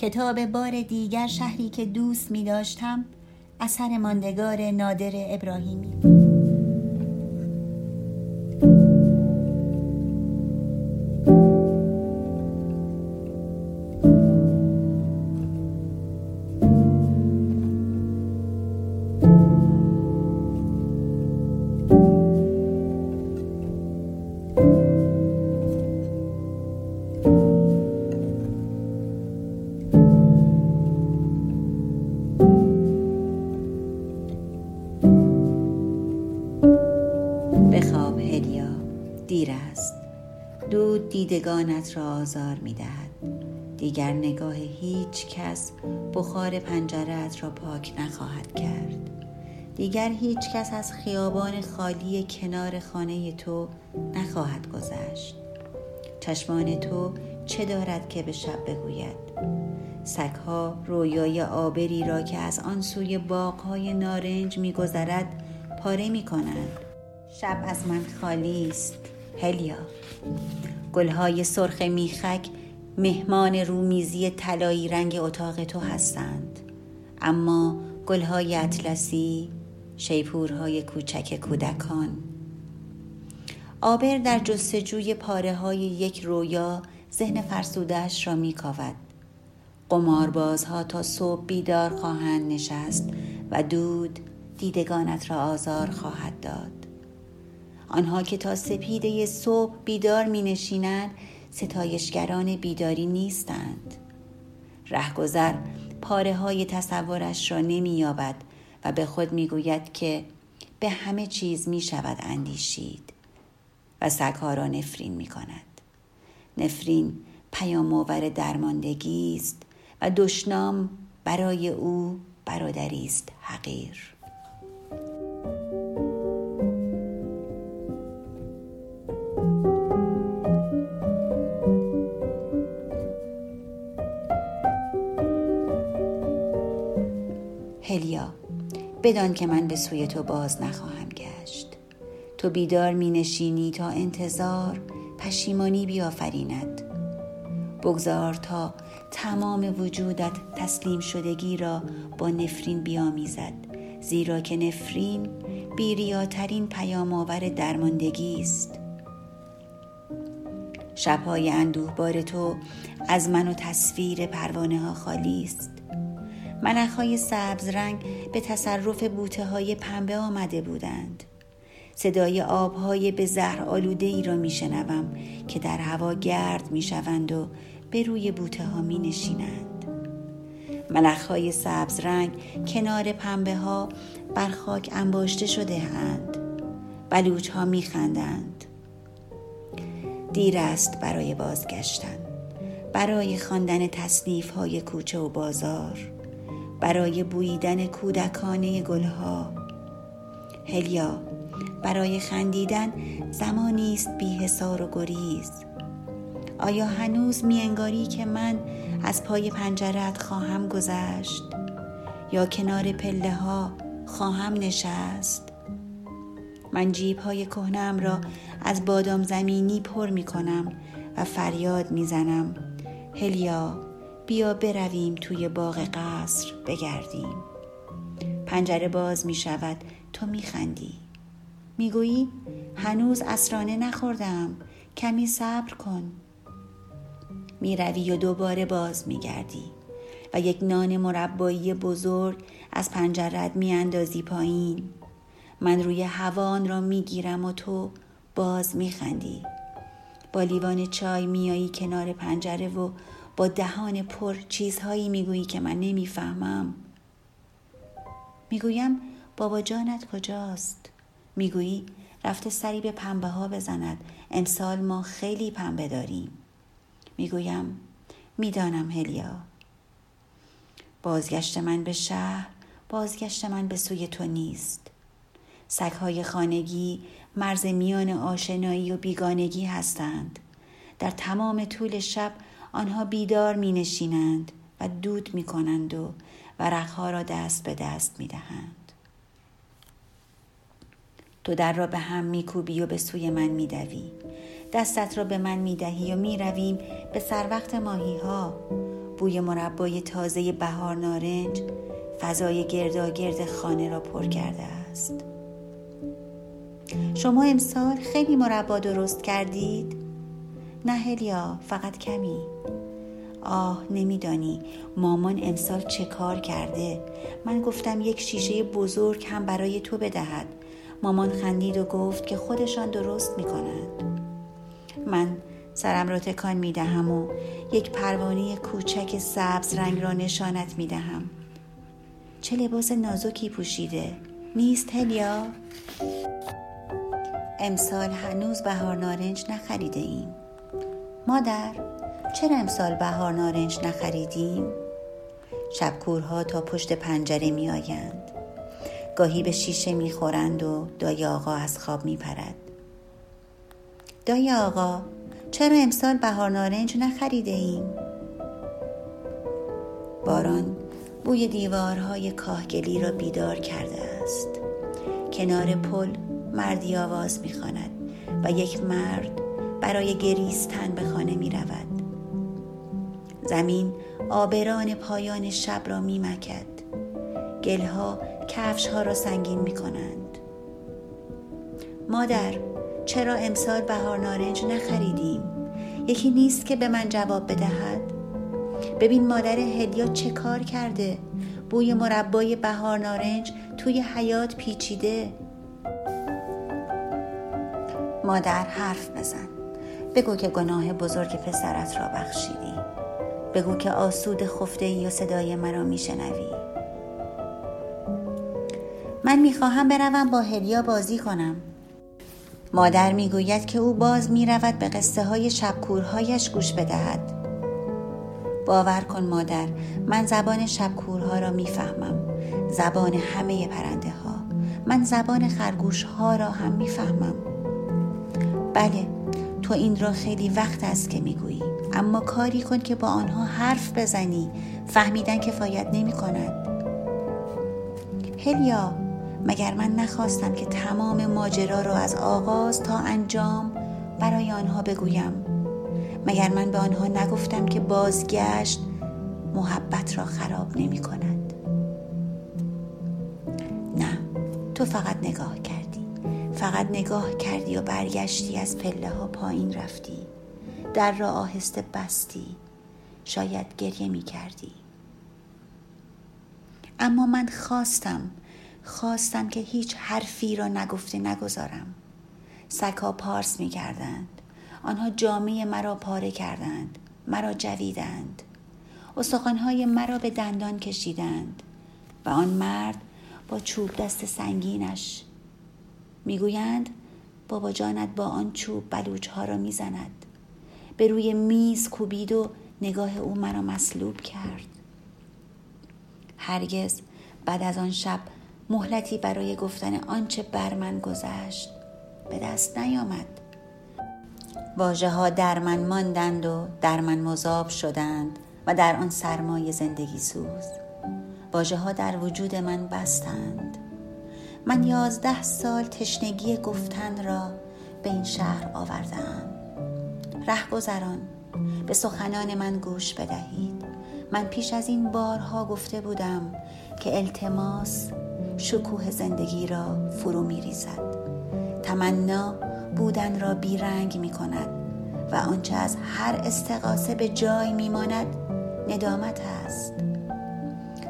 کتاب بار دیگر شهری که دوست می داشتم اثر ماندگار نادر ابراهیمی. دیدگانت را آزار می دهد دیگر نگاه هیچ کس بخار پنجرت را پاک نخواهد کرد. دیگر هیچ کس از خیابان خالی کنار خانه تو نخواهد گذشت. چشمان تو چه دارد که به شب بگوید؟ سگها رویای آبری را که از آن سوی باغهای نارنج میگذرد پاره می کنند شب از من خالی است هلیا. گلهای سرخ میخک مهمان رومیزی طلایی رنگ اتاق تو هستند. اما گلهای اطلسی شیپورهای کوچک کودکان. آبر در جستجوی پاره های یک رویا ذهن فرسودهش را میکاود. قماربازها تا صبح بیدار خواهند نشست و دود دیدگانت را آزار خواهد داد. آنها که تا سپیده صبح بیدار می نشینند ستایشگران بیداری نیستند. رهگذر پاره های تصورش را نمی یابد و به خود می گوید که به همه چیز می شود اندیشید و سگها را نفرین می کند نفرین پیام آور درماندگی است و دشنام برای او برادری است حقیر. بدان که من به سوی تو باز نخواهم گشت. تو بیدار می نشینی تا انتظار پشیمانی بیافریند. بگذار تا تمام وجودت تسلیم شدگی را با نفرین بیامیزد زیرا که نفرین بیریاترین پیام آور درماندگی است شبهای اندوهبار تو از من و تصویر پروانه ها خالی است های سبز رنگ به تصرف بوته های پنبه آمده بودند. صدای آبهای به زهر آلوده ای را می شنوم که در هوا گرد می شوند و به روی بوته ها می نشینند ملخ های سبز رنگ کنار پنبه ها بر خاک انباشته شده اند. بلوچ ها می خندند دیر است برای بازگشتن. برای خواندن تصنیف های کوچه و بازار. برای بوییدن کودکانه گلها. هلیا برای خندیدن زمانی است بی حسار و گریز. آیا هنوز میانگاری که من از پای پنجرت خواهم گذشت؟ یا کنار پله ها خواهم نشست؟ من جیب های کهنم را از بادام زمینی پر می کنم و فریاد می زنم. هلیا بیا برویم توی باغ قصر بگردیم. پنجره باز می شود تو می خندی. می گویی هنوز اسرانه نخوردم. کمی صبر کن. می روی و دوباره باز می گردی و یک نان مربایی بزرگ از پنجرت می اندازی پایین. من روی هوان را می گیرم و تو باز می خندی. با لیوان چای میایی کنار پنجره و با دهان پر چیزهایی می‌گویی که من نمی‌فهمم. می‌گویم بابا جانت کجاست؟ می‌گویی رفته سری به پنبه ها بزند. امسال ما خیلی پنبه داریم. می‌گویم می‌دانم هلیا. بازگشت من به شهر بازگشت من به سوی تو نیست. سگهای خانگی مرز میان آشنایی و بیگانگی هستند. در تمام طول شب آنها بیدار می نشینند و دود می کنند و ورقها را دست به دست می دهند. تو در را به هم می کوبی و به سوی من می دوی. دستت را به من می دهی و می رویم به سر وقت ماهی ها بوی مربای تازه بهار نارنج فضای گرداگرد خانه را پر کرده است شما امسال خیلی مربا درست کردید؟ نه هلیا فقط کمی آه نمیدانی. مامان امسال چه کار کرده؟ من گفتم یک شیشه بزرگ هم برای تو بدهد. مامان خندید و گفت که خودشان درست می‌کنند. من سرم را تکان می دهم و یک پروانه کوچک سبز رنگ را نشانت می دهم چه لباس نازکی پوشیده. نیست هلیا؟ امسال هنوز بهار نارنج نخریده ایم مادر؟ چرا امسال بهار نارنج نخریدیم؟ شبکورها تا پشت پنجره می آیند. گاهی به شیشه می خورند و دای آقا از خواب می پرد. دای آقا چرا امسال بهار نارنج نخریده ایم؟ باران بوی دیوارهای کاهگلی را بیدار کرده است کنار پل مردی آواز می‌خواند و یک مرد برای گریستن به خانه می رود. زمین آبران پایان شب را می مکد. گلها کفش ها را سنگین می کنند. مادر چرا امسال بهار نارنج نخریدیم؟ یکی نیست که به من جواب بدهد؟ ببین مادر هدیا چه کار کرده؟ بوی مربای بهار نارنج توی حیات پیچیده مادر حرف بزن بگو که گناه بزرگ پسرت را بخشیدی بگو که آسود خفته ای و صدای مرا میشنوی. من می‌خواهم بروم با هلیا بازی کنم. مادر می‌گوید که او باز می‌رود به قصه های شبکورهایش گوش بدهد. باور کن مادر من زبان شبکورها را می‌فهمم. زبان همه پرنده ها من زبان خرگوش ها را هم می‌فهمم. بله تو این را خیلی وقت است که می‌گویی. اما کاری کن که با آنها حرف بزنی. فهمیدن کفایت نمی کند هلیا مگر من نخواستم که تمام ماجرا را از آغاز تا انجام برای آنها بگویم؟ مگر من به آنها نگفتم که بازگشت محبت را خراب نمی کند نه تو فقط نگاه کردی. فقط نگاه کردی و برگشتی از پله ها پایین رفتی. در را آهسته بستی. شاید گریه می کردی. اما من خواستم خواستم که هیچ حرفی را نگفته نگذارم. سگها پارس می کردند. آنها جامعه مرا پاره کردند مرا جویدند. استخوانهای مرا به دندان کشیدند و آن مرد با چوب دست سنگینش می‌گویند بابا جانت با آن چوب بلوچها را می‌زند. به روی میز کوبید و نگاه او مرا مصلوب کرد. هرگز بعد از آن شب مهلتی برای گفتن آنچه بر من گذشت به دست نیامد. واژه ها در من ماندند و در من مذاب شدند و در آن سرمای زندگی سوز. واژه ها در وجود من بستند. من یازده سال تشنگی گفتن را به این شهر آوردم رهگذران به سخنان من گوش بدهید. من پیش از این بارها گفته بودم که التماس شکوه زندگی را فرو می ریزد تمنا بودن را بیرنگ می کند و آنچه از هر استقاسه به جای می ماند ندامت است.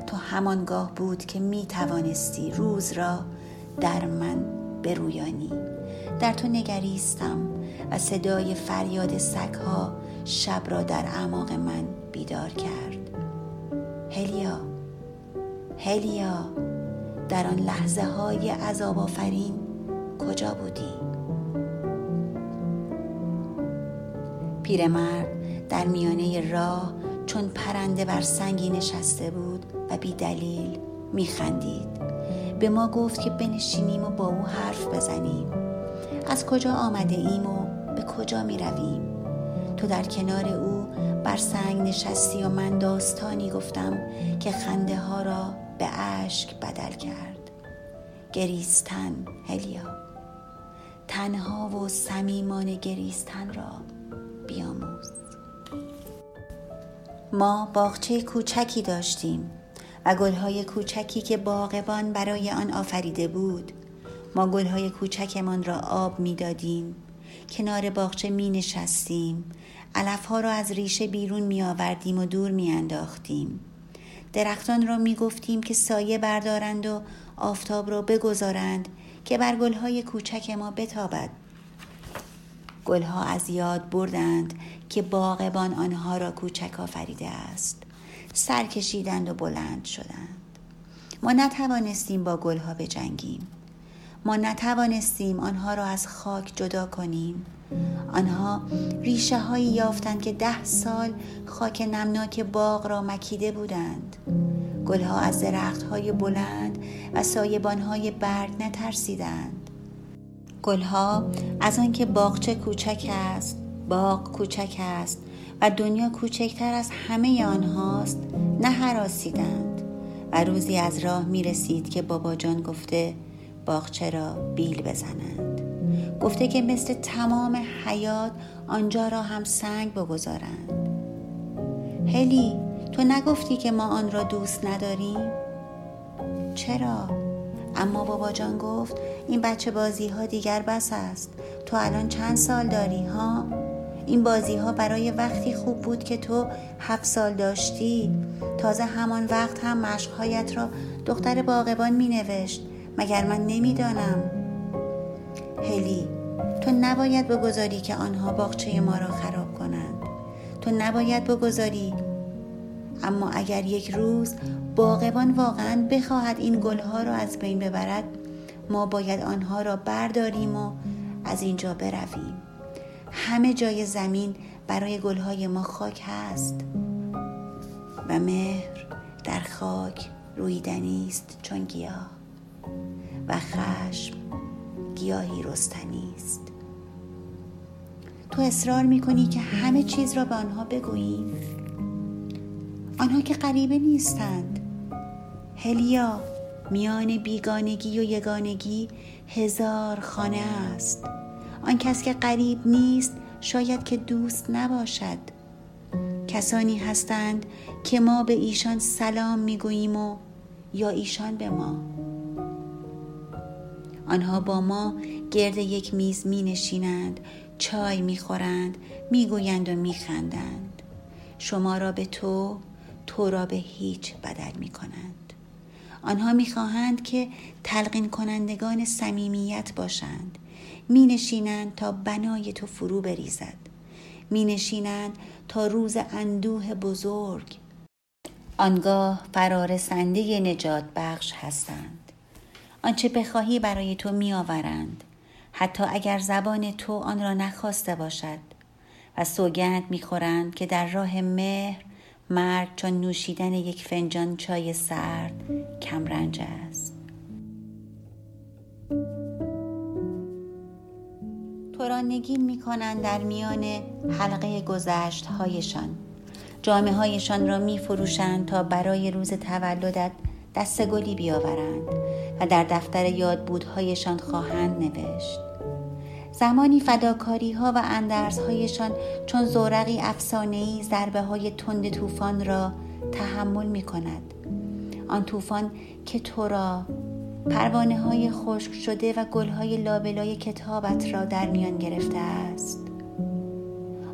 تو همانگاه بود که می توانستی روز را در من برویانی در تو نگریستم و صدای فریاد سگها شب را در اعماق من بیدار کرد. هلیا هلیا در آن لحظه های عذاب آفرین کجا بودی؟ پیرمرد در میانه راه چون پرنده بر سنگی نشسته بود و بی دلیل میخندید. به ما گفت که بنشینیم و با او حرف بزنیم. از کجا آمده ایم و به کجا می رویم؟ تو در کنار او بر سنگ نشستی و من داستانی گفتم که خنده ها را به اشک بدل کرد. گریستن هلیا. تنها و صمیمانه گریستن را بیاموز. ما باغچه کوچکی داشتیم. و گلهای کوچکی که باغبان برای آن آفریده بود. ما گلهای کوچکمان را آب می‌دادیم. کنار باغچه می نشستیم علفها را از ریشه بیرون می آوردیم و دور می انداختیم درختان را می گفتیم که سایه بردارند و آفتاب را بگذارند که بر گلهای کوچک ما بتابد. گلها از یاد بردند که باغبان آنها را کوچک آفریده است. سر کشیدند و بلند شدند. ما نتوانستیم با گلها بجنگیم. ما نتوانستیم آنها را از خاک جدا کنیم. آنها ریشه هایی یافتند که ده سال خاک نمناک باغ را مکیده بودند. گلها از درخت های بلند و سایبان های برگ نترسیدند. گلها از آنکه باغچه کوچک است باغ کوچک است و دنیا کوچکتر از همه آنهاست نه حراسیدند و روزی از راه می رسید که بابا جان گفته باغچه را بیل بزنند گفته که مثل تمام حیات آنجا را هم سنگ بگذارند هلی تو نگفتی که ما آن را دوست نداریم؟ چرا؟ اما بابا جان گفت این بچه بازی ها دیگر بس است تو الان چند سال داری ها؟ این بازی ها برای وقتی خوب بود که تو هفت سال داشتی. تازه همان وقت هم مشقهایت را دختر باغبان می نوشت مگر من نمی‌دانم؟ هلی تو نباید بگذاری که آنها باغچه ما را خراب کنند. تو نباید بگذاری. اما اگر یک روز باغبان واقعا بخواهد این گلها را از بین ببرد ما باید آنها را برداریم و از اینجا برویم. همه جای زمین برای گلهای ما خاک هست. و مهر در خاک رویدنی است چون گیاه. و خشم گیاهی رستنی است. تو اصرار می‌کنی که همه چیز را به آنها بگوییم. آنها که غریبه نیستند. هلیا میان بیگانگی و یگانگی هزار خانه است. آن کس که قریب نیست شاید که دوست نباشد. کسانی هستند که ما به ایشان سلام می‌گوییم و یا ایشان به ما. آنها با ما گرد یک میز می نشینند چای می خورند می گویند و می خندند شما را به تو تو را به هیچ بدل می کنند آنها می خواهند که تلقین کنندگان صمیمیت باشند. می نشینند تا بنای تو فرو بریزد. می نشینند تا روز اندوه بزرگ. آنگاه فرارسنده نجات بخش هستند. آنچه بخواهی برای تو می آورند حتی اگر زبان تو آن را نخواسته باشد. و سوگند می‌خورند که در راه مهر مرگ چون نوشیدن یک فنجان چای سرد کمرنج است. تو می کنند در میان حلقه گذشت هایشان جامعه هایشان را می فروشند تا برای روز تولدت دست گلی بیاورند و در دفتر یادبودهایشان خواهند نوشت. زمانی فداکاری ها و اندرز هایشان چون زورقی ای ضربه های تند طوفان را تحمل می کند آن طوفان که تو را پروانه های خشک شده و گل های لابلای کتابت را در میان گرفته است.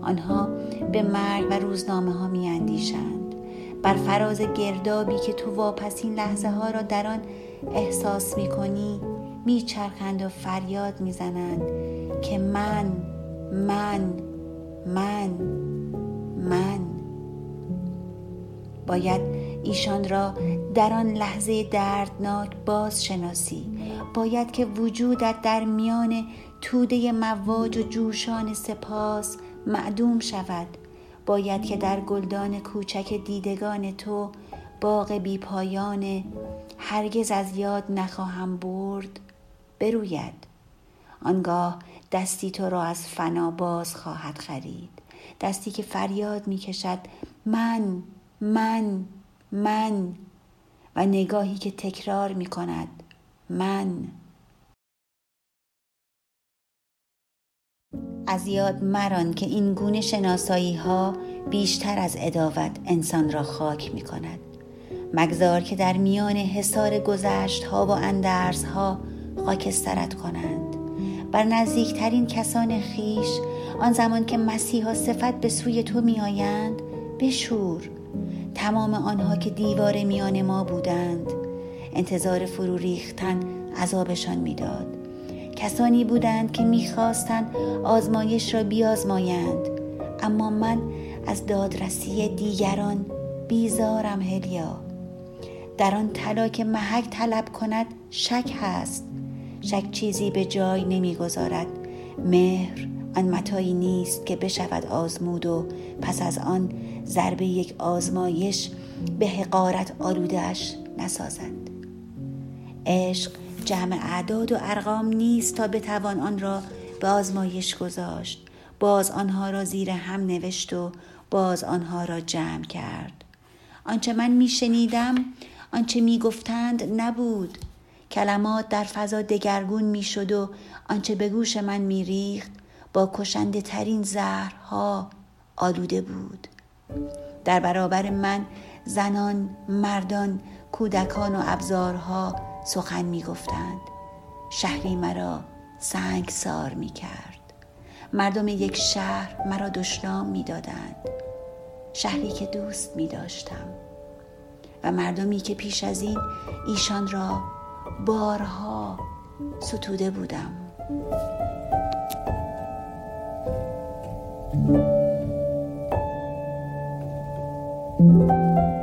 آنها به مرگ و روزنامه ها می اندیشند بر فراز گردابی که تو واپسین لحظه ها را در آن احساس می کنی می چرخند و فریاد می زنند که من من من من. باید ایشان را در آن لحظه دردناک باز شناسی باید که وجودت در میان توده مواج و جوشان سپاس معدوم شود. باید که در گلدان کوچک دیدگان تو باغ بی پایان هرگز از یاد نخواهم برد بروید. آنگاه دستی تو را از فنا باز خواهد خرید. دستی که فریاد می کشد من من من و نگاهی که تکرار می کند من. از یاد مران که این گونه شناسایی ها بیشتر از اداوت انسان را خاک می کند مگذار که در میان حصار گذشت ها و اندرس ها خاکسترت کنند. بر نزدیکترین کسان خیش آن زمان که مسیحا صفت به سوی تو می آیند بشور. تمام آنها که دیوار میان ما بودند انتظار فرو ریختن عذابشان می‌داد. کسانی بودند که می‌خواستند آزمایش را بیازمایند اما من از دادرسی دیگران بیزارم هلیا. در آن طلا که محک طلب کند شک هست. شک چیزی به جای نمی‌گذارد. مهر آن متایی نیست که بشود آزمود و پس از آن ضربه یک آزمایش به حقارت آلودهش نسازد. عشق جمع اعداد و ارقام نیست تا بتوان آن را به آزمایش گذاشت. باز آنها را زیر هم نوشت و باز آنها را جمع کرد. آنچه من میشنیدم آنچه می‌گفتند نبود. کلمات در فضا دگرگون می‌شد و آنچه به گوش من میریخت با کشنده ترین زهرها آلوده بود. در برابر من زنان مردان کودکان و ابزارها سخن می‌گفتند. شهری مرا سنگ سار می کرد مردم یک شهر مرا دشنام می دادند شهری که دوست می داشتم و مردمی که پیش از این ایشان را بارها ستوده بودم. Thank you.